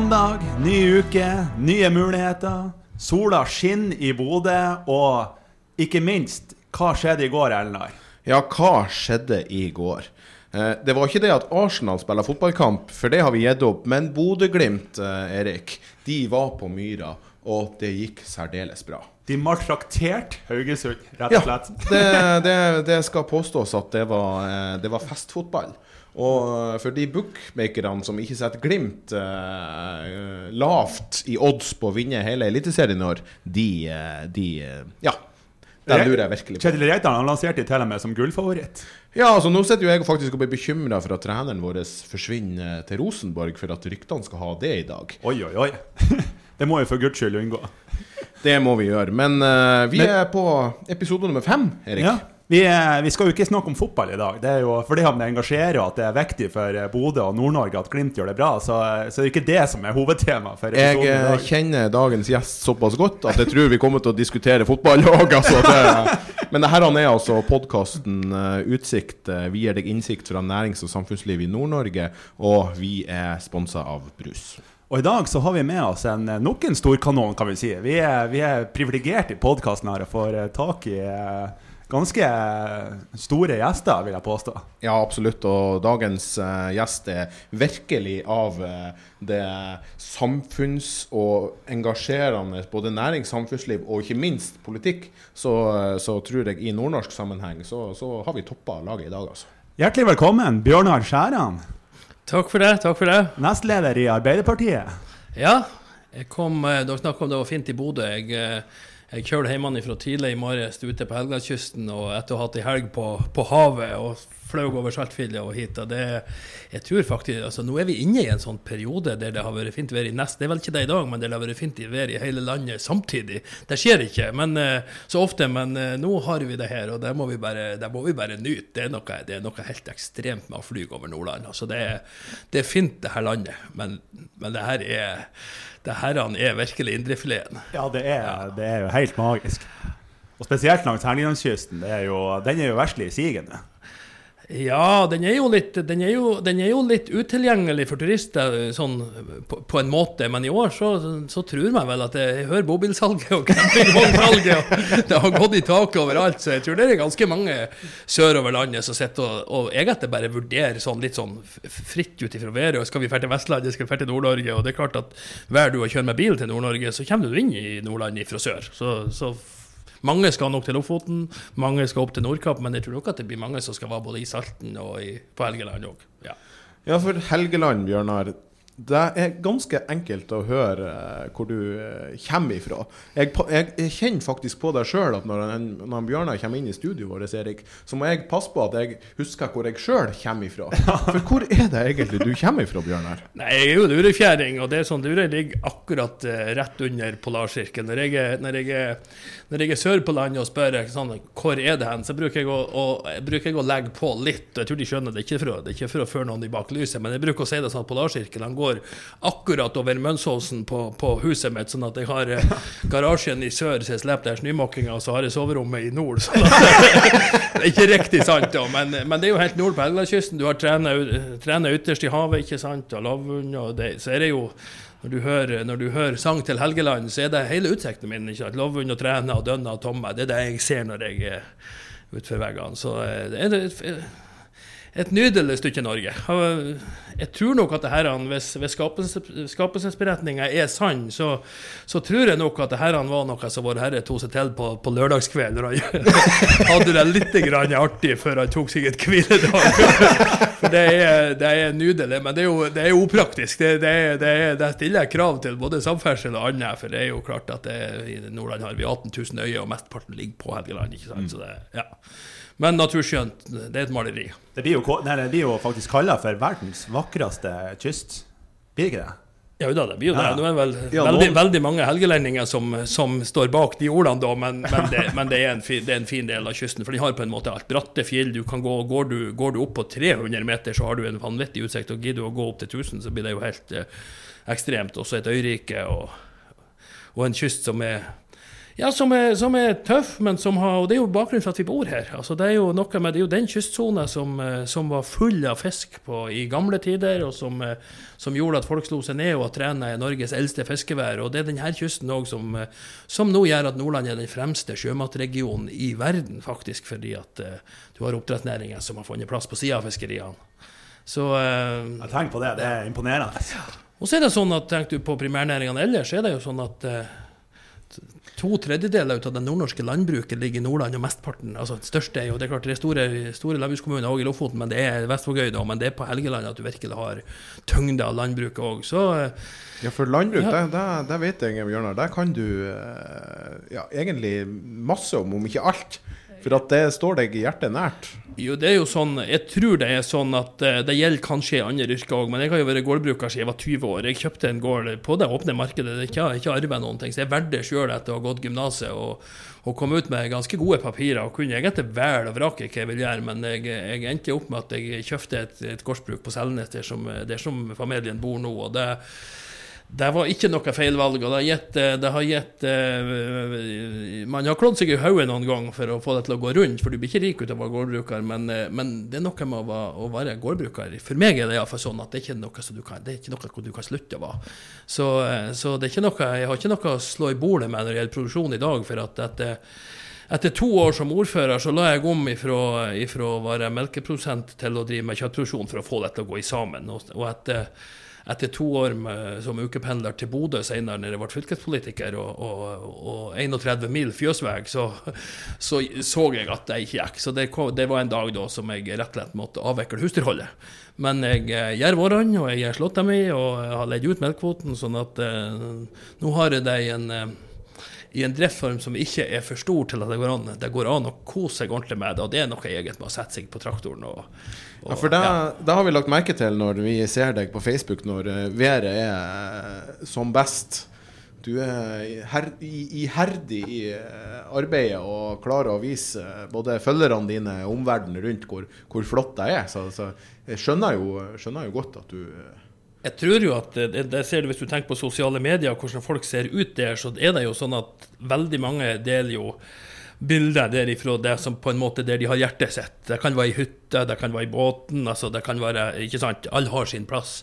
Mandag, ny uke, nye muligheter. Sola skinner i Bodø, og ikke minst, hva skjedde i går, Elnar? Ja, hva skjedde i går? Eh, det var ikke det at Arsenal spiller fotballkamp, for det har vi gitt opp. Men Bodø-Glimt, eh, Erik, de var på Myra, og det gikk særdeles bra. De maltrakterte Haugesund, rett og slett. det, det, det skal påstås at det var, eh, det var festfotball. Og for de bookmakerne som ikke setter Glimt eh, lavt i odds på å vinne hele Eliteserien i år, de, eh, de Ja. Der lurer jeg virkelig på. Kjetil Reitan lanserte de til og med som gullfavoritt. Ja, altså nå sitter jo jeg faktisk og blir bekymra for at treneren vår forsvinner til Rosenborg, for at ryktene skal ha det i dag. Oi, oi, oi. Det må vi for guds skyld unngå. Det må vi gjøre. Men uh, vi Men, er på episode nummer fem, Erik. Ja. Vi, vi, skal jo ikke snakke om fotball i dag. Det er jo fordi det engasjerer og at det er viktig for Bodø og Nord-Norge at Glimt gjør det bra. Så, så det er ikke det som er hovedtema. for Jeg eh, kjenner dagens gjest såpass godt at jeg tror vi kommer til å diskutere fotball òg. Altså men dette er altså podkasten Utsikt. Vi gir deg innsikt fra nærings- og samfunnsliv i Nord-Norge, og vi er sponsa av brus. Og i dag så har vi med oss en, nok en storkanon, kan vi si. Vi er, vi er privilegerte i podkasten her og får tak i ganske store gjester, vil jeg påstå. Ja, absolutt. Og dagens uh, gjest er virkelig av uh, det samfunns- og engasjerende både nærings, samfunnsliv og ikke minst politikk. Så, uh, så tror jeg i nordnorsk sammenheng så, så har vi toppa laget i dag, altså. Hjertelig velkommen, Bjørnar Skjæran. Takk for det. takk for det. Nestleder i Arbeiderpartiet. Ja, jeg kom, dere snakka om det var fint i Bodø. Jeg jeg kjørte hjemmefra tidlig i morges ute på Helgelandskysten og etter å ha hatt ei helg på, på, havet og fløy over Saltfjellet og hit. og det, jeg tror faktisk, altså Nå er vi inne i en sånn periode der det har vært fint vær i nest. Det er vel ikke det i dag, men det har vært fint vær i hele landet samtidig. Det skjer ikke men, eh, så ofte, men eh, nå har vi det her, og det må vi bare, må vi bare nyte. Det er, noe, det er, noe, helt ekstremt med å fly over Nordland. altså Det, det er fint, det her landet, men, men det her er det her er virkelig indrefileten. Ja, det er, det er, jo helt magisk. Og spesielt langs Helgelandskysten. Den er jo verstlig sigende. Ja, den er litt, den er jo, den er jo litt utilgjengelig for turister sånn, på, på, en måte. Men i år så, så tror jeg vel at jeg hører bobilsalget og campingvognsalget. Og det har gått i taket overalt. Så jeg tror det er ganske mange sørover landet som sitter og, og egentlig bare vurderer sånn litt sånn fritt ut ifra været. Skal vi dra til Vestlandet, skal vi dra til Nord-Norge? Og det er klart at hver du har kjørt med bil til Nord-Norge, så kommer du inn i Nordland fra sør. Så, så mange skal nok til Lofoten, mange skal opp til Nordkapp, men jeg tror nok at det blir mange som skal være både i Salten og i, på Helgeland òg. Ja. ja, for Helgeland, Bjørnar. Det er ganske enkelt å høre uh, hvor du uh, kommer ifra. Jeg, jeg, kjenner faktisk på det sjøl at når, når Bjørnar kommer inn i studioet vårt, Erik, så må jeg passe på at jeg husker hvor jeg sjøl kommer ifra. For hvor er det egentlig du kommer ifra, Bjørnar? Nei, Jeg er jo lurefjæring, og det er sånn lure ligger akkurat uh, rett under polarsirkelen. Når når når jeg er sør på landet og spør sånn, hvor er det hen, så bruker jeg, å, å, bruker jeg å legge på litt. Jeg tror de skjønner det, ikke for, det er ikke for å føre noen i bak lyset, men jeg bruker å si det sånn at polarsirkelen går akkurat over Mønsåsen på, på, huset mitt, sånn at jeg har eh, garasjen i sør så jeg slipper der snømåkinga, og så har jeg soverommet i nord. Sånn det er ikke riktig sant, da, men, men, det er jo helt nord på Helgelandskysten. Du har trena ytterst i havet, ikke sant, og lavvunn, og det, så er det jo når du, hører, når du hører sang til Helgeland, så er det hele utsikten min. ikke sant? Lovund og Træna og Dønna og Tomme. Det er det jeg ser når jeg er utenfor veggene. Så eh, det er et nydelig stykke Norge. Jeg tror nok at det her, hvis, hvis skapelsesberetninga er sann, så, så, tror jeg nok at det her var noe som Vår Herre tok seg til på, på lørdagskveld, han hadde det litt artig før han tok seg et hviledag. For det er, det er, nydelig, men det er jo, det er upraktisk. Det, det, det, det stiller krav til både samferdsel og annet, for det er jo klart at i Nordland har vi 18 000 øyer, og mesteparten ligger på Helgeland. ikke sant? Så det, ja. Men naturskjønt, det er et maleri. Det blir jo, nei, det blir jo faktisk kalla for verdens vakreste kyst. Blir ikke det? Ja da, det blir jo det. Nå er vel ja, veldig, veldig, mange helgelendinger som, som, står bak de ordene, da, men, men, det, men det, er fin, det, er en fin, del av kysten. For de har på en måte alt. Bratte fjell. Du kan gå, går, du, går du opp på 300 meter, så har du en vanvittig utsikt. Og gidder du å gå opp til 1000, så blir det jo helt eh, ekstremt. Også et øyrike og, og en kyst som er Ja, som er, som er tøff, men som har Og det er jo bakgrunnen for at vi bor her. Altså, det er jo noe med Det er jo den kystsona som, eh, som var full av fisk på, i gamle tider, og som, eh, som gjorde at folk slo seg ned og trena i Norges eldste fiskevær. Og det er denne kysten òg som, eh, som nå gjør at Nordland er den fremste sjømatregionen i verden, faktisk, fordi at uh, du har oppdrettsnæringen som har funnet plass på sida av fiskeriene. Så uh, tenker på det. Det er imponerende. Og så er det sånn at tenker du på primærnæringene ellers, så er det jo sånn at uh, To tredjedeler av det nordnorske landbruket ligger i Nordland, og mesteparten altså det største er jo, det er klart det er store, store landbrukskommuner òg i Lofoten, men det er Vestvågøy, da, men det er på Helgeland at du virkelig har tyngde av landbruket òg. Så Ja, for landbruk, Ja. det, det, det vet jeg, Bjørnar. Der kan du eh, ja, egentlig masse om, om ikke alt. For at det står deg hjertet nært. jo, det er jo sånn Jeg tror det er sånn at eh, det gjelder kanskje i andre yrker òg, men jeg har jo vært gårdbruker siden jeg var 20 år. Jeg kjøpte en gård på det åpne markedet, det er ikke, arvet noen ting. Så jeg valgte sjøl etter å ha gått gymnaset og, og kom ut med ganske gode papirer og kunne egentlig velge og vrake hva jeg ville gjøre, men jeg, jeg endte opp med at jeg kjøpte et, et gårdsbruk på Selnes der som, der som familien bor nå. og det det var ikke noe feilvalg. og Det har gitt, eh, det har gitt eh, Man har klådd seg i hodet noen gang for å få det til å gå rundt, for du blir ikke rik ut av å være gårdbruker, men, eh, men det er noe med å være, gårdbruker. For meg er det iallfall sånn at det er ikke noe som du kan, det er ikke noe du kan slutte å være. Så, så det er ikke noe, jeg har ikke noe å slå i bordet med når det gjelder produksjon i dag, for at etter etter to år som ordfører så la jeg om ifra, ifra å være melkeprodusent til å drive med kjøttproduksjon for å få det til å gå i sammen. Og, og etter, etter to år med, som ukependler til Bodø senere, når jeg ble fylkespolitiker, og, og, og 31 mil fjøsvei, så, så så jeg at det ikke gikk. Så det, det var en dag da som jeg rett og slett måtte avvikle husdyrholdet. Men jeg eh, gjør vårene, og jeg gjør slåtta mi, og jeg har leid ut melkekvoten, sånn at eh, nå har jeg det i en eh, i en driftsform som ikke er for stor til at det går an, det går an å kose seg ordentlig med det. Og det er noe eget med å sette seg på traktoren. Og, og, Ja, for det, ja. det har vi lagt merke til når vi ser deg på Facebook når eh, været er eh, som best. Du er her, iherdig i eh, arbeidet og klarer å vise både følgerne dine og omverdenen rundt hvor, hvor flott det er. Så, så jeg skjønner jo, skjønner jo godt at du Jeg tror jo at det, det ser du Hvis du tenker på sosiale medier, og hvordan folk ser ut der, så er det jo sånn at veldig mange deler jo bilder derifra det som på en måte der de har hjertet sitt. Det kan være i hytta, det kan være i båten, altså det kan være Ikke sant? Alle har sin plass.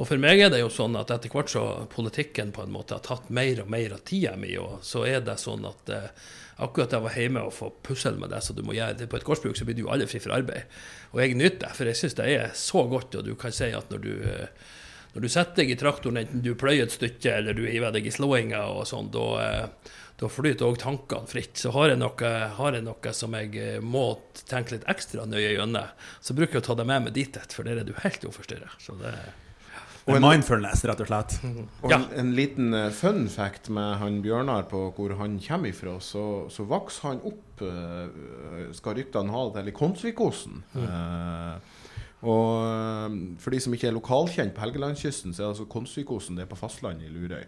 Og for meg er det jo sånn at etter hvert så politikken på en måte har tatt mer og mer av tida mi, og så er det sånn at eh, akkurat da jeg var hjemme og få pussel med det som du må gjøre På et gårdsbruk så blir du jo aldri fri fra arbeid. Og jeg nyter det, for jeg syns det er så godt, og du kan si at når du eh, når du setter deg i traktoren, enten du pløyer et stykke eller du hiver deg i slåinga og sånn, da, eh, da flyter òg tankene fritt. Så har jeg, noe, har jeg noe som jeg eh, må tenke litt ekstra nøye gjennom, så bruker jeg å ta det med meg dit, for der er du helt uforstyrra. Så Det en, mindfulness, rett og slett. Og Ja. en, en liten eh, fun fact med han Bjørnar på hvor han kommer ifra, så, så vokste han opp, eh, skal ryktene ha det til, i Konsvikosen. Eh, og eh, for de som ikke er lokalkjent på Helgelandskysten, så er altså Konsvikosen det er på fastlandet i Lurøy.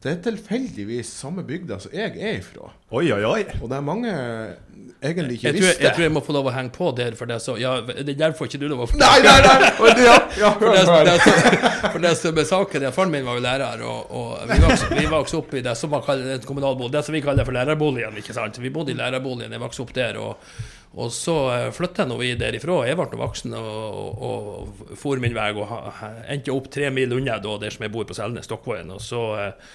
Det er tilfeldigvis samme bygda som jeg er ifra. Oi, oi, oi. Og det er mange egentlig ikke jeg tror, jeg, jeg, tror jeg må få lov å henge på der, for det er så Ja, det er derfor ikke du lov å Nei, nei, nei! Og Ja, ja, For det, det, som- for det som er saken, er Faren min var jo lærer, og, og vi vokste vi vokste opp i det som man kaller et kommunalbolig, det som vi kaller for lærerboligen. ikke sant? Vi bodde i lærerboligen, jeg vokste opp der. og og så eh, flytta nå vi derifra. Jeg ble voksen og, og, og for min vei og endte opp tre mil unna der som jeg bor på Selnes, Stokkveien. Og så, eh,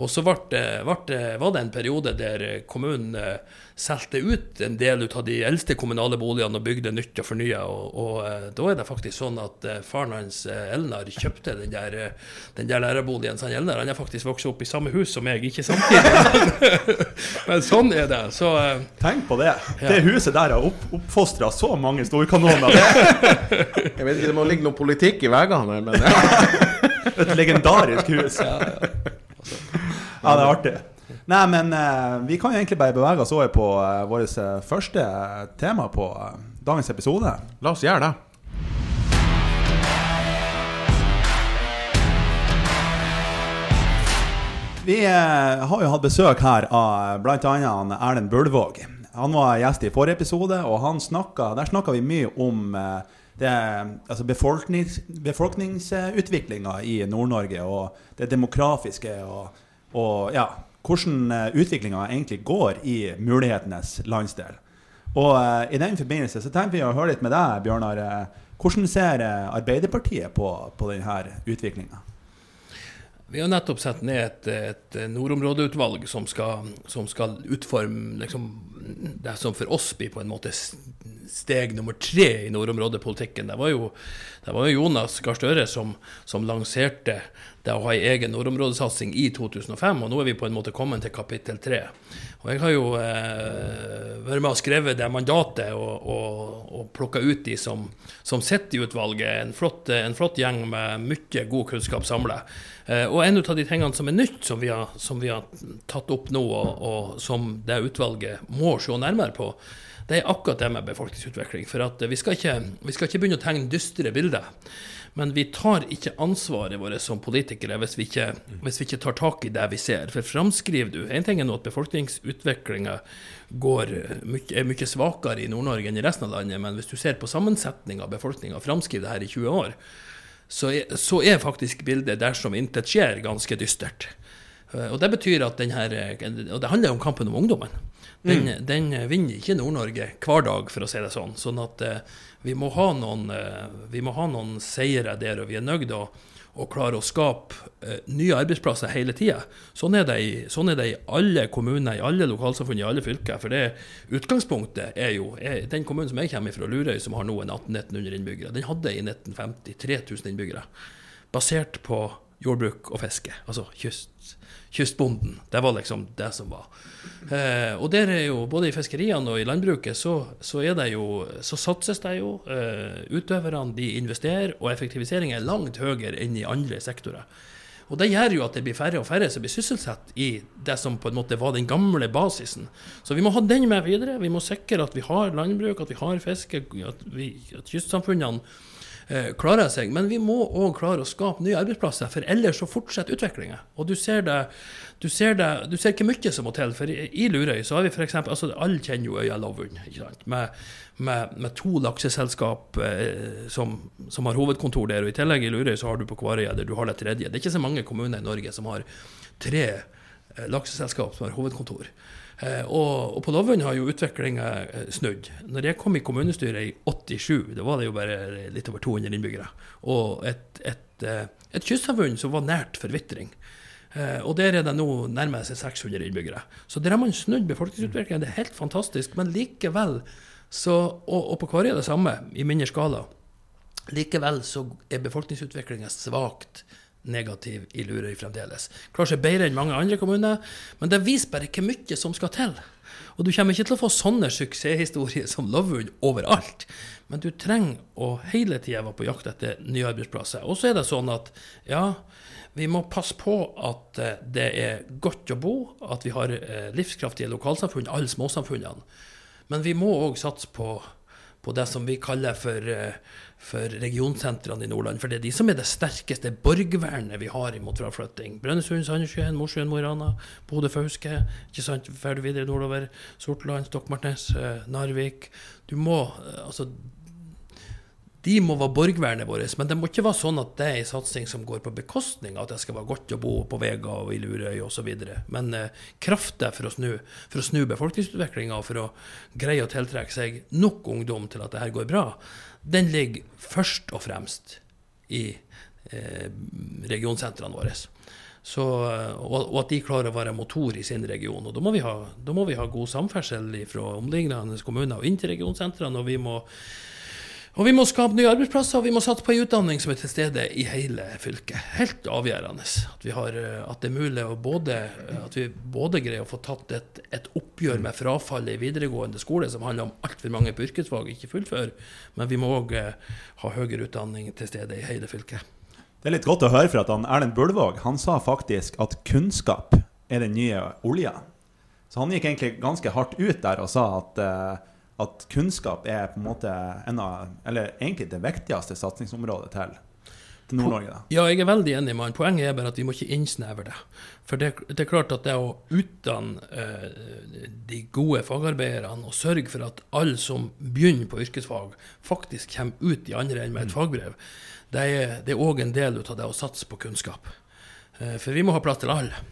og så ble, ble, var det en periode der kommunen eh, solgte ut en del ut av de eldste kommunale boligene og bygde nytt og fornya. Og, og eh, da er det faktisk sånn at eh, faren hans, Elnar, kjøpte den der, den der lærerboligen. Så han Elnar han har faktisk vokst opp i samme hus som meg, ikke samtidig. Men sånn er det. Så Tenk på det. Det huset der har opp, oppfostra så mange storkanoner. Jeg vet ikke, det må ligge noe politikk i veggene her, men ja. Et legendarisk hus. Ja, Ja, det er artig. Nei, men eh, vi kan jo egentlig bare bevege oss over på uh, vårt eh, første tema på eh, dagens episode. La oss gjøre det. Vi eh, har jo hatt besøk her av bl.a. Erlend Bulvåg. Han var gjest i forrige episode, og han snakka, der snakka vi mye om eh, det, altså befolknings, befolkningsutviklinga i Nord-Norge og det demografiske og, og ja, hvordan utviklinga egentlig går i mulighetenes landsdel. Og eh, i den forbindelse så tenker vi å høre litt med deg, Bjørnar. eh, Hvordan ser eh, Arbeiderpartiet på, på denne utviklinga? Vi har nettopp satt ned et, et nordområdeutvalg som skal, som skal utforme liksom, det som for oss blir på en måte steg nummer tre i nordområdepolitikken. Det var jo, det var jo Jonas Gahr Støre som, som, lanserte det å ha en egen nordområdesatsing i 2005, og nå er vi på en måte kommet til kapittel tre. Og jeg har jo eh, vært med og skrevet det mandatet og, og, og plukka ut de som, som sitter i utvalget. En flott, en flott, gjeng med mye god kunnskap samla. Eh, og en av de tingene som er nytt, som vi har, som vi har tatt opp nå, og, og, som det utvalget må se nærmere på, det er akkurat det med befolkningsutvikling. For vi skal, ikke, vi skal ikke begynne å tegne dystre bilder. Men vi tar ikke ansvaret vårt som politikere hvis vi, ikke, hvis vi, ikke, tar tak i det vi ser. For framskriver du En ting er nå at befolkningsutviklinga er mye svakere i Nord-Norge enn i resten av landet, men hvis du ser på sammensetninga av befolkninga, framskriver det her i 20 år, så er, så er faktisk bildet dersom intet skjer, ganske dystert. Og det betyr at den her, Og det handler om kampen om ungdommen. Den, mm. den vinner ikke Nord-Norge hver dag, for å si det sånn. Sånn at eh, vi, må ha noen, eh, vi må ha noen seire der, og vi er nødt til å, å klare å skape eh, nye arbeidsplasser hele tida. Sånn, sånn, er det i alle kommuner, i alle lokalsamfunn, i alle fylker. For det utgangspunktet er jo er Den kommunen som jeg kommer fra, Lurøy, som har nå en 1800-1900 innbyggere, den hadde i 1950 3000 innbyggere. Basert på jordbruk og fiske, altså kyst kystbonden. Det var liksom det som var. Eh, og der er jo, både i fiskeriene og i landbruket, så, så, jo, så satses det jo. Eh, utøverne de investerer, og effektivisering er langt høyere enn i andre sektorer. Og Det gjør jo at det blir færre og færre som blir sysselsatt i det som på en måte var den gamle basisen. Så vi må ha den med videre. Vi må sikre at vi har landbruk, at vi har fiske, at, vi, at kystsamfunnene klarer seg. Men vi må òg klare å skape nye arbeidsplasser, for ellers så fortsetter utviklinga. Og du ser det du ser, det, du ser ikke mye som må til. For i, i Lurøy så har vi f.eks. Altså, alle kjenner jo Øya Lovund. Med, med, med, to lakseselskap eh, som, som, har hovedkontor der. Og i tillegg i Lurøy så har du på Kvarøya der du har det tredje. Det er ikke så mange kommuner i Norge som har tre eh, lakseselskap som har hovedkontor. Eh, og, og, på Lovund har jo utviklinga eh, snudd. Når jeg kom i kommunestyret i 87, da var det jo bare litt over 200 innbyggere. Og et, et, eh, et kystsamfunn som var nært forvitring. Og der er det nå nærmer seg 600 innbyggere. Så der har man snudd befolkningsutviklingen. Det er helt fantastisk. Men likevel så Og, og på Kvarøy er det samme, i mindre skala. Likevel så er befolkningsutviklinga svakt negativ i Lurøy fremdeles. Klarer seg bedre enn mange andre kommuner, men det viser bare hvor mye som skal til. Og du kommer ikke til å få sånne suksesshistorier som Lovund overalt. Men du trenger å hele tida være på jakt etter nye arbeidsplasser. Og så er det sånn at ja, vi må passe på at eh, det er godt å bo, at vi har eh, livskraftige lokalsamfunn, alle småsamfunnene. Men vi må òg satse på, på, det som vi kaller for uh, for regionsentrene i Nordland. For det er de som er det sterkeste borgvernet vi har imot fraflytting. Brønnøysund, Sandnessjøen, Mosjøen, Mo i Rana, Bodø, Fauske. ikke sant, Ferdig videre nordover. Sortland, Stokmarknes, eh, Narvik. Du må, eh, altså de må være borgvernet vårt, men det må ikke være sånn at det er en satsing som går på bekostning av at det skal være godt å bo på Vega og i Lurøy osv. Men eh, krafta for å snu, for å snu befolkningsutviklinga og for å greie å tiltrekke seg nok ungdom til at det her går bra, den ligger først og fremst i eh, regionsentrene våre. Så, og, og, at de klarer å være motor i sin region. Og Da må vi ha, må vi ha god samferdsel fra omliggende kommuner og inn til regionsentrene. og vi må og vi må skape nye arbeidsplasser, og vi må satse på en utdanning som er til stede i hele fylket. Helt avgjørende at, har, at det er mulig å både, at vi både greier å få tatt et, et oppgjør med frafallet i videregående skole, som handler om altfor mange på yrkesfag ikke fullfører, men vi må òg eh, ha høyere utdanning til stede i hele fylket. Det er litt godt å høre for at han, Erlend Bulvåg han sa faktisk at kunnskap er den nye olja. Så han gikk egentlig ganske hardt ut der og sa at uh, at kunnskap er på en måte en av, eller egentlig det viktigste satsingsområdet til, Nord-Norge? Ja, jeg er veldig enig med han. Poenget er bare at vi må ikke innsnevre det. For det, det er klart at det å utdanne eh, de gode fagarbeiderne og sørge for at alle som begynner på yrkesfag, faktisk kommer ut i andre enden med et mm. fagbrev, det er òg en del av det å satse på kunnskap. Eh, for vi må ha plass til alle.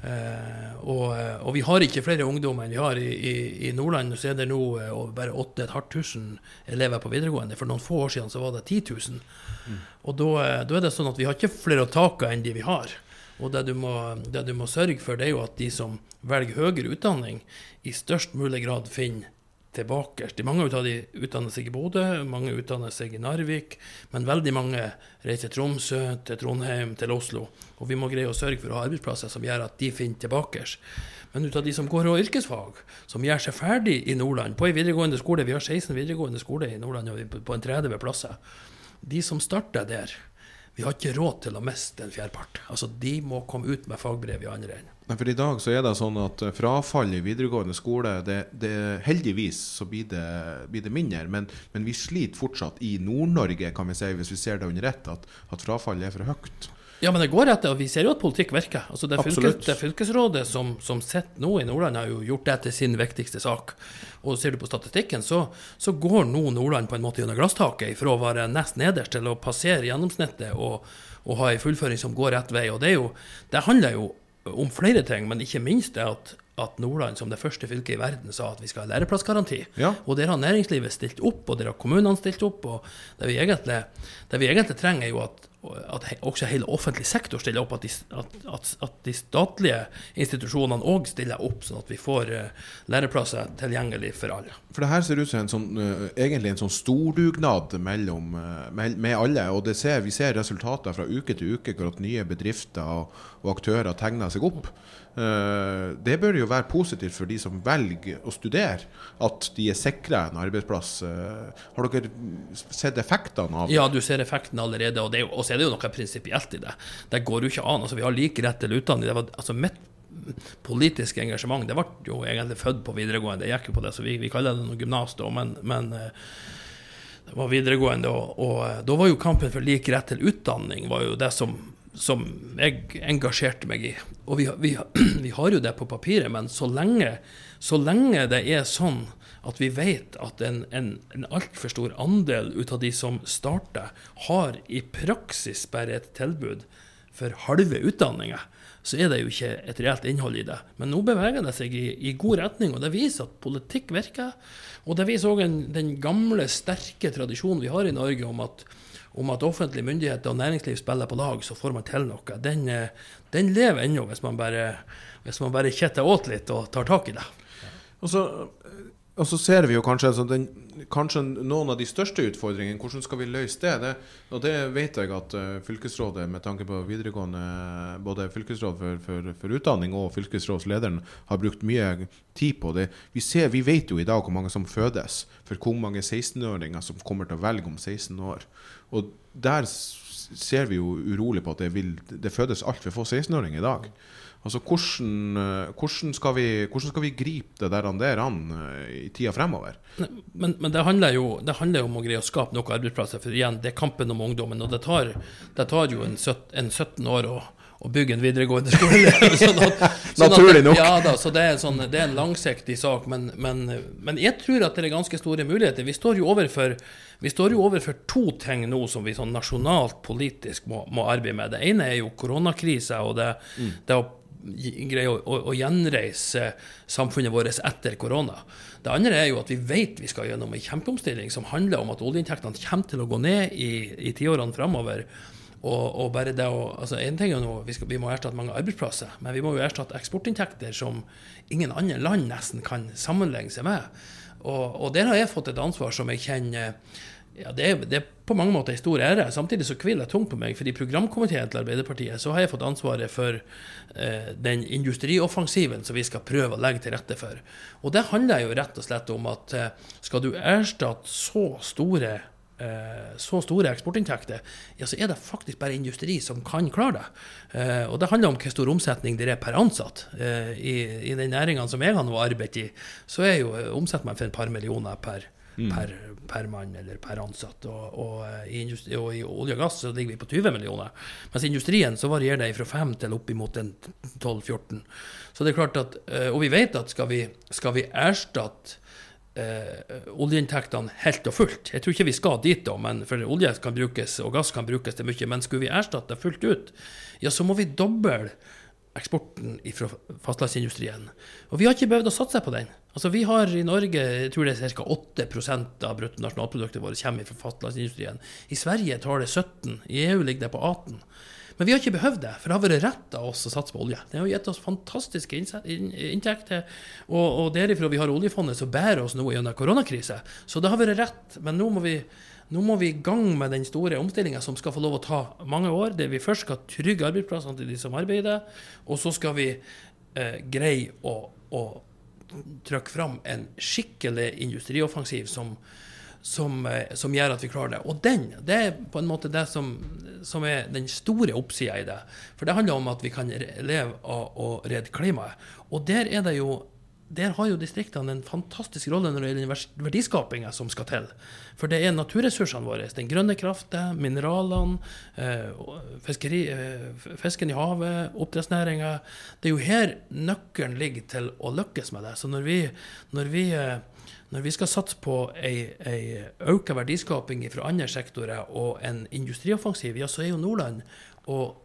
Eh, og, eh, og vi har ikke flere ungdommer enn vi har i, i, i Nordland. Så er det nå eh, bare 8500 elever på videregående. For noen få år siden så var det 10 000. Og da, eh, da er det sånn at vi har ikke flere å take enn de vi har. Og det du, må, det du må sørge for, det er jo at de som velger høyere utdanning, i størst mulig grad finner tilbake. Mange av de utdanner seg i Bodø, mange utdanner seg i Narvik, men veldig mange reiser til Tromsø, til Trondheim, til Oslo. Og vi må greie å sørge for å ha arbeidsplasser som gjør at de finner tilbake. Men ut av de som går og yrkesfag, som gjør seg ferdig i Nordland, på en videregående skole, vi har 16 videregående skoler i Nordland og på en 30 plasser, de som starter der, vi har ikke råd til å miste en fjerdepart. Altså, de må komme ut med fagbrev i andre enden. For I dag så er det sånn at eh, frafall i videregående skole det, det, Heldigvis så blir det, blir det mindre, men, men, vi sliter fortsatt i Nord-Norge, kan vi si, hvis vi ser det under ett, at, at frafallet er for høyt. Ja, men det går etter, og vi ser jo at politikk virker. Altså det, fylkes, det fylkesrådet som, som sitter nå i Nordland, har jo gjort det til sin viktigste sak. Og ser du på statistikken, så, så går nå Nordland på en måte gjennom glasstaket fra å være nest nederst til å passere gjennomsnittet og, og ha en fullføring som går rett vei. Og det, jo, det handler jo om flere ting, men ikke minst det at at Nordland som det første fylket i verden sa at vi skal ha læreplassgaranti. Ja. Og der har næringslivet stilt opp, og der har kommunene stilt opp. og Det vi egentlig, det vi egentlig trenger, er jo at at også hele offentlig sektor stiller opp, at de, at, at de statlige institusjonene òg stiller opp, sånn at vi får uh, læreplasser tilgjengelig for alle. For det her ser ut som en sånn, uh, egentlig en sånn stordugnad mellom, uh, med, med, alle. og ser, Vi ser resultater fra uke til uke hvor at nye bedrifter og, og aktører tegner seg opp. Uh, det bør jo være positivt for de som velger å studere, at de er sikra en arbeidsplass. Uh, har dere sett effektene av det? Ja, du ser effekten allerede. Og, det, og så er det jo noe prinsipielt i det. Det går jo ikke an. altså Vi har lik rett til utdanning. Det var, altså mitt politiske engasjement det ble jo egentlig født på videregående. Jeg gikk jo på det, så vi, vi kaller det noe gymnas men, men uh, det var videregående. Og, og da var jo kampen for lik rett til utdanning var jo det som som jeg engasjerte meg i. Og vi, vi, vi, har jo det på papiret, men så lenge, så lenge det er sånn at vi vet at en, en, en altfor stor andel ut av de som starter, har i praksis bare et tilbud for halve utdanninga, så er det jo ikke et reelt innhold i det. Men nå beveger det seg i, i god retning, og det viser at politikk virker. Og det viser òg den gamle, sterke tradisjonen vi har i Norge om at om at offentlige myndigheter og næringsliv spiller på lag, så får man til noe. Den, eh, den lever ennå, hvis man bare, bare kjetter åt litt og tar tak i det. Og så, og så ser vi jo kanskje, altså den, kanskje, noen av de største utfordringene. Hvordan skal vi løse det? det og det vet jeg at uh, fylkesrådet, med tanke på videregående, både fylkesråd for, for, for, utdanning og fylkesrådslederen, har brukt mye tid på det. Vi, ser, vi vet jo i dag hvor mange som fødes, for hvor mange 16-åringer som kommer til å velge om 16 år. Og der ser vi jo urolig på at det, vil, det fødes altfor få 16-åringer i dag. Altså, hvordan, eh, hvordan, skal vi, hvordan, skal vi, gripe det der, der an eh, i tida fremover? Men, men det, handler jo, det, handler jo, om å greie å skape noen arbeidsplasser. For igjen, det er kampen om ungdommen. Og det tar, det tar jo en, 17 år å, å bygge en videregående skole. sånn at, sånn Naturlig nok. Ja da, så det er, sånn, det er en langsiktig sak. Men, men, men, jeg tror at det er ganske store muligheter. Vi står jo overfor vi står jo overfor to ting nå som vi sånn nasjonalt politisk må, må arbeide med. Det ene er jo koronakrisa og det, mm. det å greie å, å, å, gjenreise samfunnet vårt etter korona. Det andre er jo at vi vet vi skal gjennom en kjempeomstilling som handler om at oljeinntektene kommer til å gå ned i, i tiårene framover. Og, og, bare det å, altså en ting er nå, vi, skal, vi, må erstatte mange arbeidsplasser, men vi må jo erstatte eksportinntekter som ingen andre land nesten kan sammenligne seg med. Og, og der har jeg fått et ansvar som jeg kjenner ja, det er, det er, på mange måter en stor ære. Samtidig så hviler det tungt på meg, for i programkomiteen til Arbeiderpartiet så har jeg fått ansvaret for eh, den industrioffensiven som vi skal prøve å legge til rette for. Og det handler jo rett og slett om at eh, skal du erstatte så store så store eksportinntekter, ja, så er det faktisk bare industri som kan klare det. Eh, og det handler om hvor stor omsetning det er per ansatt. Eh, I, i de næringene som jeg har nå arbeidet i, så er jo omsetter man for et par millioner per, mm. per, per mann eller per ansatt. Og, og, eh, i, industri, og, i, olje og gass så ligger vi på 20 millioner. Mens i industrien så varierer det fra 5 til oppimot 12-14. Så det er klart at, eh, Og vi vet at skal vi, skal vi erstatte eh, oljeinntektene helt og fullt. Jeg tror ikke vi skal dit, da, men for olje kan brukes, og gass kan brukes til mye. Men skulle vi erstatte fullt ut, ja, så må vi doble eksporten fra fastlandsindustrien. Og vi har ikke behøvd å satse på den. Altså Vi har i Norge jeg tror det er ca. 8 av bruttonasjonalproduktet vårt kommer fra fastlandsindustrien. I Sverige tar det 17 i EU ligger det på 18 men vi har ikke behøvd det, for det har vært rett av oss å satse på olje. Det har gitt oss fantastiske inntekter, og, og derifra vi har oljefondet som bærer oss nå gjennom koronakrisen. Så det har vært rett. Men nå må vi nå må vi i gang med den store omstillinga som skal få lov å ta mange år. Der vi først skal trygge arbeidsplassene til de som arbeider, og så skal vi eh, greie å, å trykke fram en skikkelig industrioffensiv som, som, eh, som, gjør at vi klarer det. Og den det er på en måte det som, som er den store oppsida i det. For det handler om at vi kan leve av å redde klimaet. Og der er det jo der har jo distriktene en fantastisk rolle når det gjelder verdiskapinga som skal til. For det er naturressursene våre. Den grønne kraften, mineralene, eh, fiskeri, eh, fisken i havet, oppdrettsnæringa. Det er jo her nøkkelen ligger til å lykkes med det. Så når vi, når vi når vi skal satse på ei, økt verdiskaping fra andre sektorer og en industrioffensiv, ja, så er jo Nordland og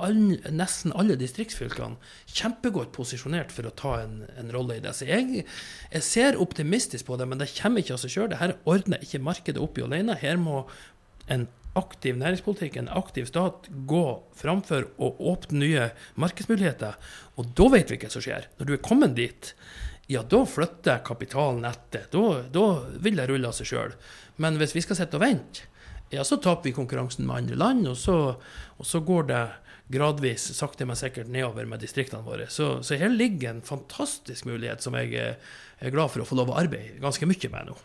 all, nesten alle distriktsfylkene kjempegodt posisjonert for å ta en, en rolle i det. Så jeg, jeg, ser optimistisk på det, men det kommer ikke av seg sjøl. Dette ordner ikke markedet opp i alene. Her må en aktiv næringspolitikk, en aktiv stat, gå framfor å åpne nye markedsmuligheter. Og da vet vi hva som skjer. Når du er kommet dit, ja, da flytter kapitalen etter. Da, da vil det rulle av seg sjøl. Men hvis vi skal sitte og vente, ja, så taper vi konkurransen med andre land, og så, og så går det gradvis, sakte, men sikkert nedover med distriktene våre. Så, så her ligger en fantastisk mulighet som jeg er glad for å få lov å arbeide ganske mye med nå.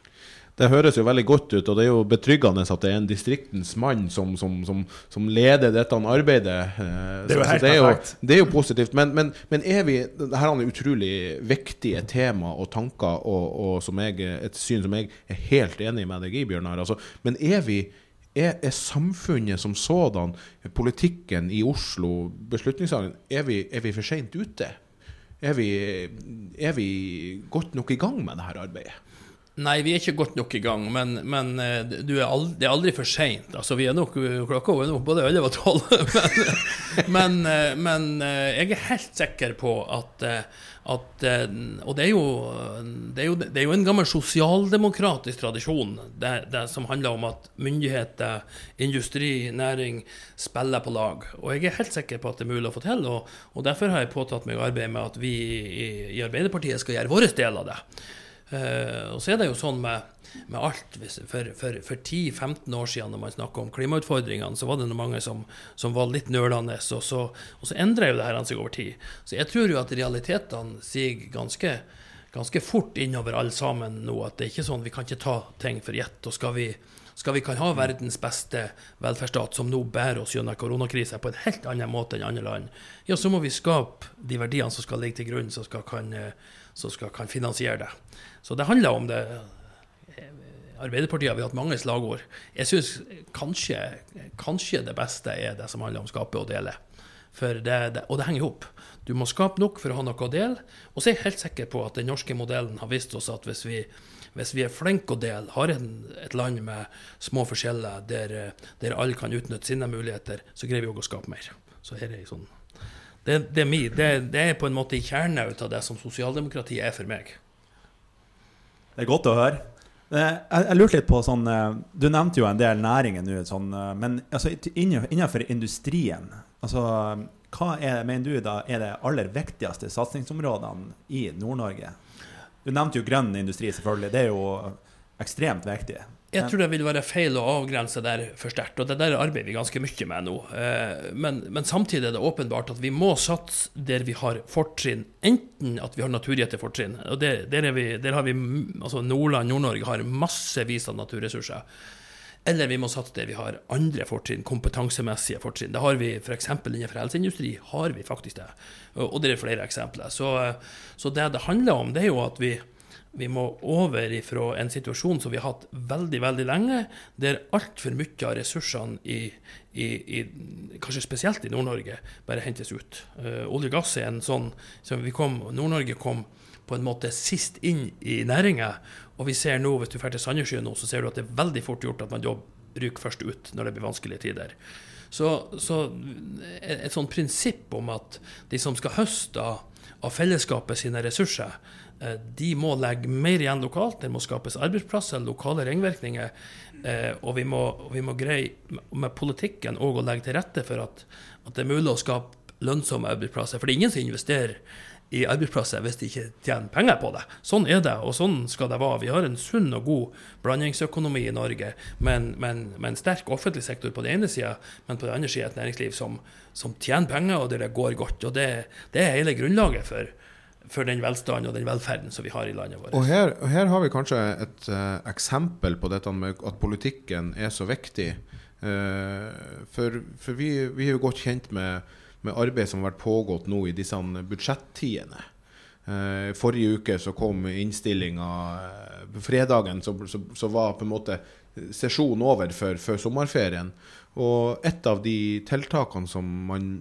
Det høres jo veldig godt ut, og det er jo betryggende at det er en distriktens mann som, som, som, som leder dette arbeidet. Eh, det er jo det er jo, det er jo positivt. Men, men, men er vi Dette er utrolig viktige tema og tanker, og, og som jeg, et syn som jeg er helt enig med deg i, Bjørnar. Altså, men er vi er, er, samfunnet som sådan, politikken i Oslo, beslutningssaken, er vi, er vi for seint ute? Er vi, er vi godt nok i gang med dette arbeidet? Nei, vi er ikke godt nok i gang, men, men eh, er aldri, det er aldri for seint. Altså, vi er nok, klokka er nok både 11 og 12. men, men, eh, men, eh, jeg er helt sikker på at, at Og det er, jo, det, er jo, det er jo en gammel sosialdemokratisk tradisjon det, som handler om at myndigheter, industri, næring spiller på lag. Og jeg er helt sikker på at det er mulig å få til. Og, og derfor har jeg påtatt meg å arbeide med at vi i, i Arbeiderpartiet skal gjøre vår del av det. Uh, og så er det jo sånn med, med alt. For, for, for 10-15 år siden, når man snakka om klimautfordringene, så var det mange som, som var litt nølende. Og så, og så endrer jo det her seg over tid. Så jeg tror jo at realitetene siger ganske, ganske fort innover alle sammen nå. At det er ikke sånn vi kan ikke ta ting for gjett. Og skal vi, skal vi kan ha verdens beste velferdsstat, som nå bærer oss gjennom koronakrisa på en helt annen måte enn andre land, ja, så må vi skape de verdiene som skal ligge til grunn, som skal kan, som skal, kan finansiere det. Så det handler om det. Arbeiderpartiet har vi hatt mange slagord. Jeg syns kanskje, kanskje, det beste er det som handler om skape og dele. Det, det, og det henger i hop. Du må skape nok for å ha noe å dele. Og så er jeg helt sikker på at den norske modellen har vist oss at hvis vi, hvis vi er flinke å dele, har en, et land med små forskjeller der, der, alle kan utnytte sine muligheter, så greier vi òg å skape mer. Så her er sånn det, det, er det, er på en måte kjernen av det som sosialdemokratiet er for meg. Det er godt å høre. Eh, jeg lurte litt på sånn eh, Du nevnte jo en del næringer nå, sånn, eh, men altså, innenfor industrien altså, Hva er, mener du da er det aller viktigste satsingsområdene i Nord-Norge? Du nevnte jo grønn industri, selvfølgelig. Det er jo ekstremt viktig. Jeg tror det vil være feil å avgrense der for sterkt, og det der arbeider vi ganske mye med nå. Eh, men, men, samtidig er det åpenbart at vi må satse der vi har fortrinn. Enten at vi har naturgitte fortrinn, og der, der, vi, der, har vi altså Nordland, Nord-Norge har massevis av naturressurser. Eller vi må satse der vi har andre fortrinn, kompetansemessige fortrinn. Det har vi f.eks. innenfor helseindustri. har vi faktisk det. Og det er flere eksempler. Så, så det det handler om, det er jo at vi vi må over ifra en situasjon som vi har hatt veldig veldig lenge, der altfor mye av ressursene i, i, i, kanskje spesielt i Nord-Norge, bare hentes ut. Uh, olje og gass er en sånn som vi kom, Nord-Norge kom på en måte sist inn i næringa. Og vi ser nå, hvis du drar til Sandnessjøen nå, så ser du at det er veldig fort gjort at man ryker først ut når det blir vanskelige tider. Så, så et, sånt prinsipp om at de som skal høste av, fellesskapet sine ressurser, de må legge mer igjen lokalt. Det må skapes arbeidsplasser, lokale ringvirkninger. Eh, og vi må, vi må greie med politikken òg å legge til rette for at, at det er mulig å skape lønnsomme arbeidsplasser. For det er ingen som investerer i arbeidsplasser hvis de ikke tjener penger på det. Sånn er det, og sånn skal det være. Vi har en sunn og god blandingsøkonomi i Norge, med en sterk offentlig sektor på den ene sida, men på den andre sida et næringsliv som, som, tjener penger, og der det går godt. Og det, det er hele grunnlaget for, for den velstanden og den velferden som vi har i landet vårt. Og her, og her har vi kanskje et uh, eksempel på dette med at politikken er så viktig. Uh, for, for vi, vi, er jo godt kjent med med arbeid som har vært pågått nå i disse budsjettidene. Uh, forrige uke så kom innstillinga På fredagen så, så, så, var på en måte sesjonen over før, for, sommerferien. Og et av de tiltakene som man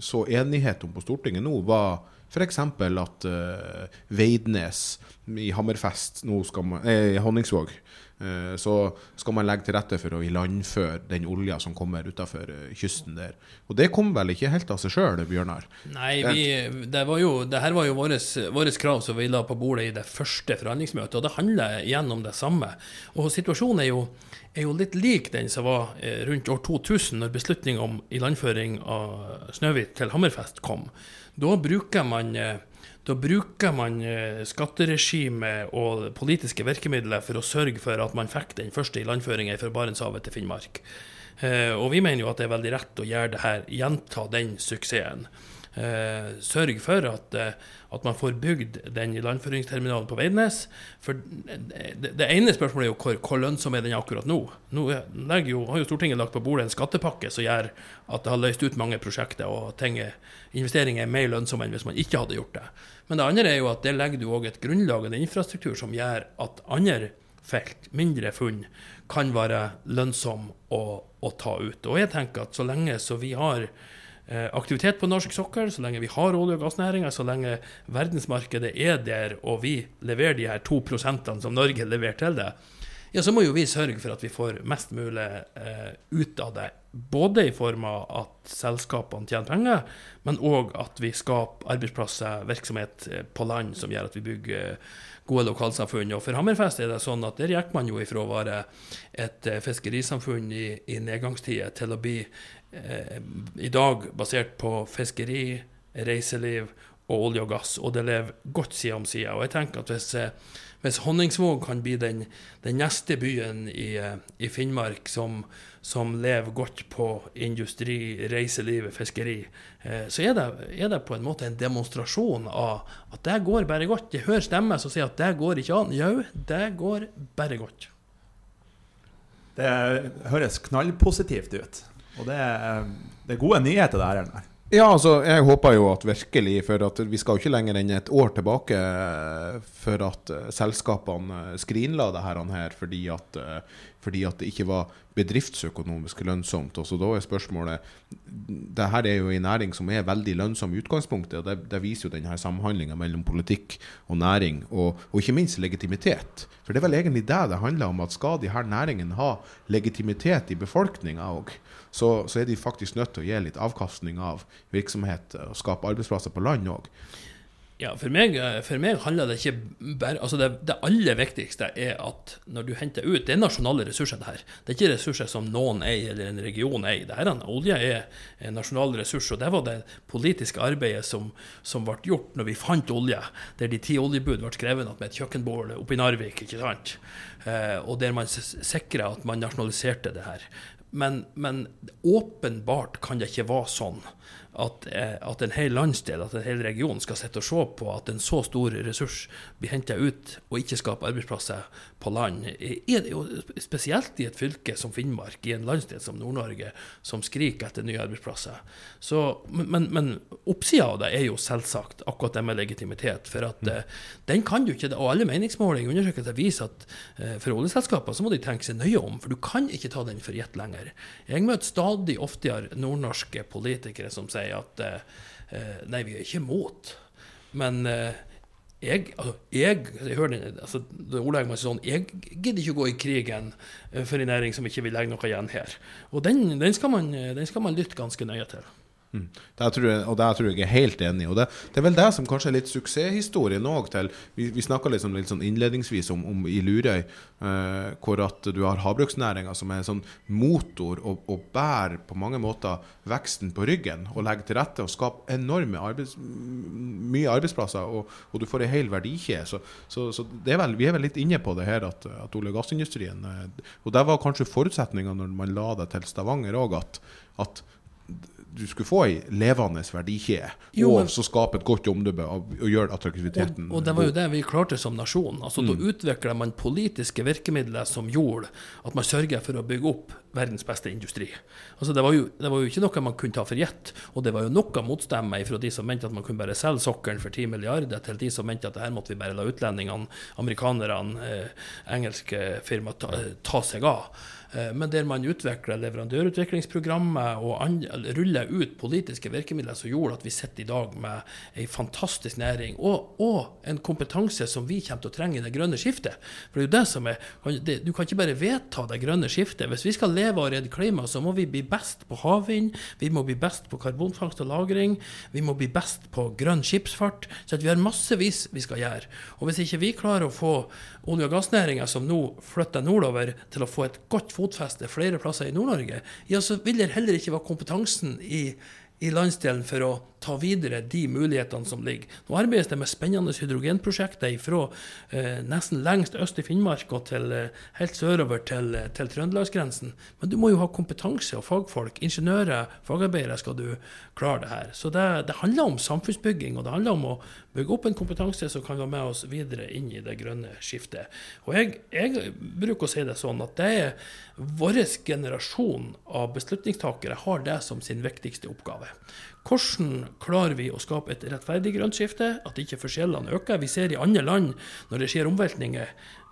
så enighet om på Stortinget nå, var f.eks. at uh, Veidnes i Hammerfest, nå skal man, eh, Honningsvåg, uh, så skal man legge til rette for å ilandføre den olja som kommer utafor eh, kysten der. Og det kom vel ikke helt av seg sjøl, Bjørnar? Nei, vi, det, var jo, det her var jo vårt krav som vi la på bordet i det første forhandlingsmøtet, og det handler igjen om det samme. Og situasjonen er jo, er jo litt lik den som var rundt år 2000, når beslutningen om ilandføring av Snøhvit til Hammerfest kom. Da bruker man da bruker man eh, skatteregimet og politiske virkemidler for å sørge for at man fikk den første ilandføringen fra Barentshavet til Finnmark. Eh, og vi mener jo at det er veldig rett å gjøre det her, gjenta den suksessen. Eh, sørge for at, at, man får bygd den ilandføringsterminalen på Veidnes. For det, det, ene spørsmålet er jo hvor, hvor lønnsom er den akkurat nå. Nå jo, har jo Stortinget lagt på bordet en skattepakke som gjør at det har løst ut mange prosjekter, og ting, investeringer er mer lønnsomme enn hvis man ikke hadde gjort det. Men det andre er jo at det legger du òg et grunnlag og en infrastruktur som gjør at andre felt, mindre funn, kan være lønnsomme å, å, ta ut. Og jeg tenker at så lenge så vi har eh, aktivitet på norsk sokkel, så lenge vi har olje- og gassnæringa, så lenge verdensmarkedet er der og vi leverer de her to prosentene som Norge leverer til det, ja, så må jo vi sørge for at vi får mest mulig eh, ut av det. Både i form av at selskapene tjener penger, men òg at vi skaper arbeidsplasser, virksomhet eh, på land som gjør at vi bygger eh, gode lokalsamfunn. Og for Hammerfest er det sånn at der gikk man jo ifra å være et eh, fiskerisamfunn i, i nedgangstider til å bli eh, i dag basert på fiskeri, reiseliv og olje og gass, og det lever godt side om side. Og jeg tenker at hvis hvis Honningsvåg kan bli den, den neste byen i, eh, i Finnmark som, som, lever godt på industri, reiseliv, fiskeri, eh, så er det, er det, på en måte en demonstrasjon av at det går bare godt. Jeg hører stemmer som sier at det går ikke an. Jau, det går bare godt. Det høres knallpositivt ut. Og det er, det er gode nyheter, det her. Ja, altså, jeg håper jo at virkelig, for at vi skal jo ikke lenger enn et år tilbake eh, for at uh, selskapene eh, skrinla det her, fordi, at, fordi at det ikke var bedriftsøkonomisk lønnsomt. Og så da er spørsmålet det her er jo en næring som er veldig lønnsom i utgangspunktet, og det, det viser jo denne samhandlinga mellom politikk og næring, og, og, ikke minst legitimitet. For det er vel egentlig det det handler om, at skal de her næringene ha legitimitet i befolkninga òg, så, så, er de faktisk nødt til å gi litt avkastning av virksomhet og skape arbeidsplasser på land òg. Ja, for meg, for meg, handler det ikke bare altså det, det, aller viktigste er at når du henter ut Det er nasjonale ressurser, det her. Det er ikke ressurser som noen eier eller en region eier. Det her, olje er en nasjonal ressurs, og det var det politiske arbeidet som, som ble gjort når vi fant olje. Der de ti oljebud ble skrevet med et kjøkkenbål oppe i Narvik, ikke sant. Eh, og der man sikra at man nasjonaliserte det her. Men, men, åpenbart kan det ikke være sånn at, eh, at, en hel landsdel, at en hel region skal sitte og se på at en så stor ressurs blir henta ut og ikke skaper arbeidsplasser på land. Er det jo spesielt i et fylke som Finnmark, i en landsdel som Nord-Norge, som skriker etter nye arbeidsplasser. Så, men, men oppsida av det er jo selvsagt akkurat det med legitimitet. For at mm. den kan du ikke, og alle meningsmålinger undersøkelser viser at uh, for oljeselskaper så må de tenke seg nøye om, for du kan ikke ta den for gitt lenger. Jeg møter stadig oftere nordnorske politikere som sier at uh, nei, vi er ikke imot. Men jeg, altså, jeg, jeg hører den, altså, det ordlegger meg sånn Jeg gidder ikke å gå i krigen eh, for en næring som ikke vil legge noe igjen her. Og den, den, skal, man, den skal man lytte ganske nøye til. Mm. Der tror jeg, og der tror jeg jeg er helt enig. Og det, det er vel det som kanskje er litt suksesshistorien òg. Vi, vi snakka liksom litt sånn innledningsvis om, om i Lurøy, eh, hvor at du har havbruksnæringa som er en sånn motor og, og, bærer på mange måter veksten på ryggen. Og legger til rette og skaper enorme arbeids, mye arbeidsplasser, og, og du får ei hel verdikjede. Så, så, så er vel, vi er vel litt inne på det her at, at olje- og gassindustrien eh, Og der var kanskje forutsetninga når man la det til Stavanger òg, at, at du skulle få ei levende verdikjede, og så skape et godt omdømme og gjøre attraktiviteten og, og, det var jo det vi klarte som nasjon. Altså, mm. Da utvikla man politiske virkemidler som gjorde at man sørga for å bygge opp verdens beste industri. Altså, det, var jo, det var jo ikke noe man kunne ta for gitt, og det var jo noe motstemme fra de som mente at man kunne bare selge sokkelen for 10 milliarder, til de som mente at det her måtte vi bare la utlendingene, amerikanerne, eh, engelske firmaer ta, ta seg av. Eh, men der man utvikla leverandørutviklingsprogrammet og ruller ut politiske virkemidler som gjorde at vi sitter i dag med ei fantastisk næring og, og, en kompetanse som vi kommer til å trenge i det grønne skiftet. For det er jo det som er, Du kan ikke bare vedta det grønne skiftet. Hvis vi skal leve og redde klimaet, så må vi bli best på havvind, vi må bli best på karbonfangst og -lagring, vi må bli best på grønn skipsfart. Så vi har massevis vi skal gjøre. Og hvis ikke vi klarer å få olje- og gassnæringa, som nå flytter nordover, til å få et godt fotfeste fotfeste flere plasser i Nord-Norge, ja, så vil det heller ikke være kompetansen i, i landsdelen for å ta videre de mulighetene som ligger. Nå arbeides det med spennende hydrogenprosjekter fra eh, nesten lengst øst i Finnmark og til eh, helt sørover til, eh, til trøndelagsgrensen. Men du må jo ha kompetanse og fagfolk. Ingeniører, fagarbeidere skal du klare det her. Så det, det, handler om samfunnsbygging, og det handler om å bygge opp en kompetanse som kan være med oss videre inn i det grønne skiftet. Og jeg, jeg bruker å si det sånn at det er vår generasjon av beslutningstakere har det som sin viktigste oppgave. Hvordan klarer vi å skape et rettferdig grønt skifte, at ikke forskjellene øker? Vi ser i andre land, når det skjer omveltninger.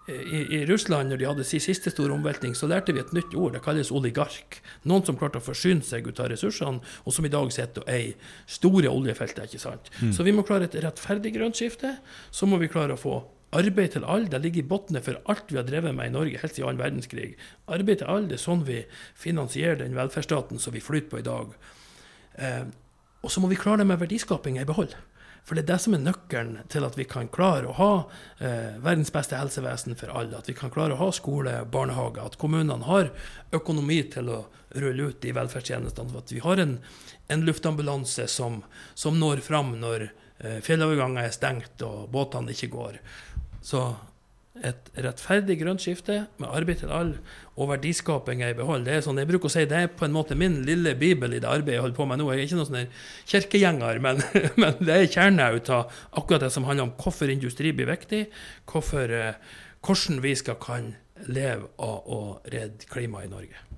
I, I, Russland, når de hadde sin siste store omveltning, så lærte vi et nytt ord. Det kalles oligark. Noen som klarte å forsyne seg ut av ressursene, og som i dag sitter og eier store oljefelter. ikke sant? Mm. Så vi må klare et rettferdig grønt skifte. Så må vi klare å få Arbeid til alle det ligger i bunnen for alt vi har drevet med i Norge helt siden annen verdenskrig. Arbeid til alle det er sånn vi finansierer den velferdsstaten som vi flyter på i dag. Eh, og så må vi klare det med verdiskapinga i behold. For det er det som er nøkkelen til at vi kan klare å ha eh, verdens beste helsevesen for alle. At vi kan klare å ha skole, barnehage, at kommunene har økonomi til å rulle ut de velferdstjenestene. At vi har en, en luftambulanse som, som, når fram når eh, fjelloverganger er stengt og båtene ikke går. Så et rettferdig grønt skifte med arbeid til alle og verdiskaping er i behold. Det er sånn, jeg bruker å si det er på en måte min lille bibel i det arbeidet jeg holder på med nå. Jeg er ikke noen sånn kirkegjenger, men, men, det er kjerna ut av akkurat det som handler om hvorfor industri blir viktig, hvorfor, eh, hvordan vi skal kan leve av å redde klimaet i Norge.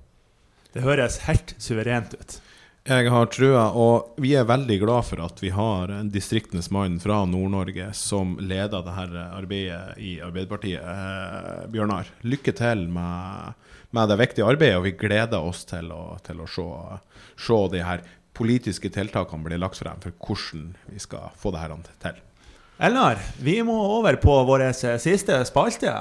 Det høres helt suverent ut. Jeg har trua, og vi er veldig glad for at vi har en distriktenes mann fra Nord-Norge som leder dette arbeidet i Arbeiderpartiet. Eh, Bjørnar, lykke til med, med, det viktige arbeidet, og vi gleder oss til å, til å se, se de her politiske tiltakene bli lagt frem for hvordan vi skal få det her til. Elnar, vi må over på vår siste spalte.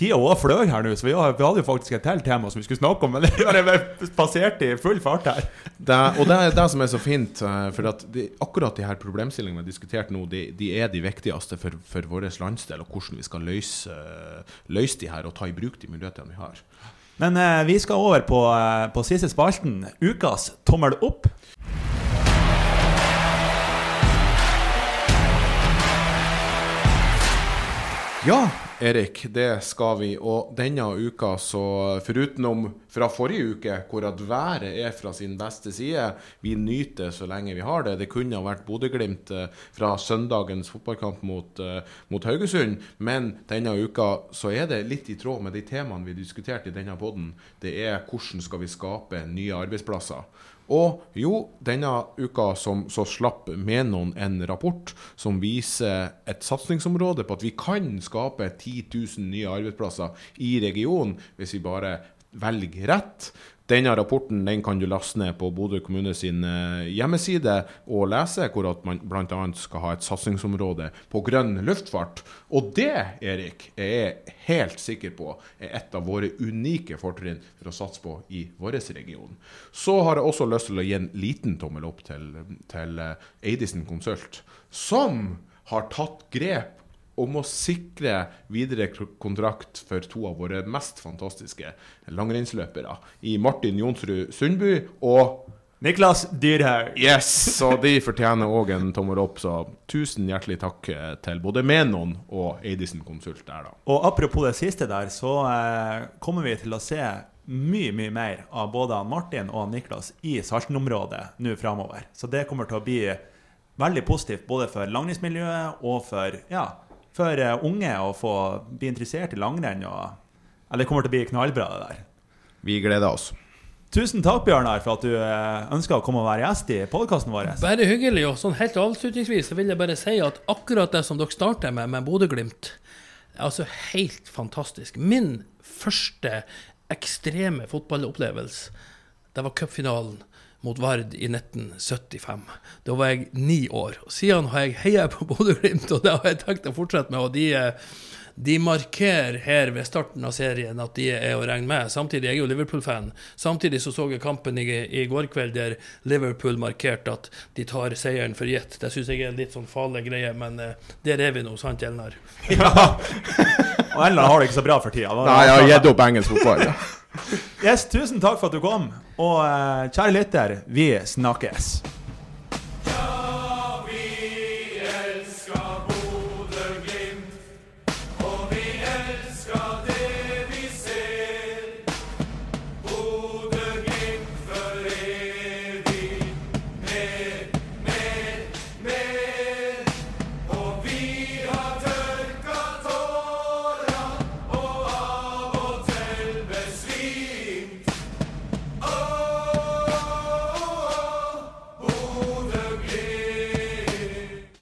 Tida òg fløy her nå, så vi, hadde jo faktisk et til tema som vi skulle snakke om, men det bare passerte i full fart her. Det, og det er det som er så fint, eh, for at de, akkurat de her problemstillingene vi har diskutert nå, de, de er de viktigste for, for vår landsdel, og hvordan vi skal løse, løse de her og ta i bruk de mulighetene vi har. Men eh, vi skal over på, eh, på siste spalten. Ukas tommel opp. Ja, Erik, det skal vi. Og denne uka, så forutenom fra forrige uke, hvor at været er fra sin beste side Vi nyter så lenge vi har det. Det kunne ha vært Bodø-Glimt eh, fra søndagens fotballkamp mot, uh, mot, Haugesund. Men denne uka så er det litt i tråd med de temaene vi diskuterte i denne poden. Det er hvordan skal vi skape nye arbeidsplasser. Og jo, denne uka som, så slapp Menon en rapport som viser et satsingsområde på at vi kan skape 10 000 nye arbeidsplasser i regionen hvis vi bare velger rett. Denne rapporten den kan du laste ned på Bodø kommune sin eh, hjemmeside og lese, hvor at man bl.a. skal ha et satsingsområde på grønn luftfart. Og det, Erik, er jeg helt sikker på er et av våre unike fortrinn for å satse på i vår region. Så har jeg også lyst til å gi en liten tommel opp til, til eh, Eidisen Konsult, som har tatt grep om å sikre videre kontrakt for to av våre mest fantastiske langrennsløpere, i Martin Jonsrud Sundby og Niklas Dyrhaug. Yes! Så de fortjener òg en tommel opp, så tusen hjertelig takk eh, til både Menon og Eidisen Konsult der, da. Og apropos det siste der, så eh, kommer vi til å se mye, mye mer av både Martin og Niklas i Salten-området nå framover. Så det kommer til å bli veldig positivt både for langrennsmiljøet og for, ja, for eh, unge å få bli interessert i langrenn. Og, eller det kommer til å bli knallbra, det der. Vi gleder oss. Tusen takk, Bjørnar, for at du eh, ønska å komme og være gjest i podkasten vår. Bare hyggelig. Og sånn helt avslutningsvis så vil jeg bare si at akkurat det som dere starter med, med Bodø-Glimt, er altså helt fantastisk. Min første ekstreme fotballopplevelse, det var cupfinalen mot Vard i 1975. Da var jeg ni år. Siden har jeg heia på Bodø-Glimt, og det har jeg tenkt å fortsette med. og de... de markerer her ved starten av serien at de er å regne med. Samtidig jeg er jeg jo Liverpool-fan. Samtidig så så jeg kampen i, i går kveld der Liverpool markerte at de tar seieren for gitt. Det syns jeg er en litt sånn farlig greie, men uh, der er vi nå, sant Elnar? Ja. Og Elnar har det ikke så bra for tida. Nei, jeg har gitt opp engelsk fotball. Yes, tusen takk for at du kom. Og uh, kjære lytter, vi snakkes.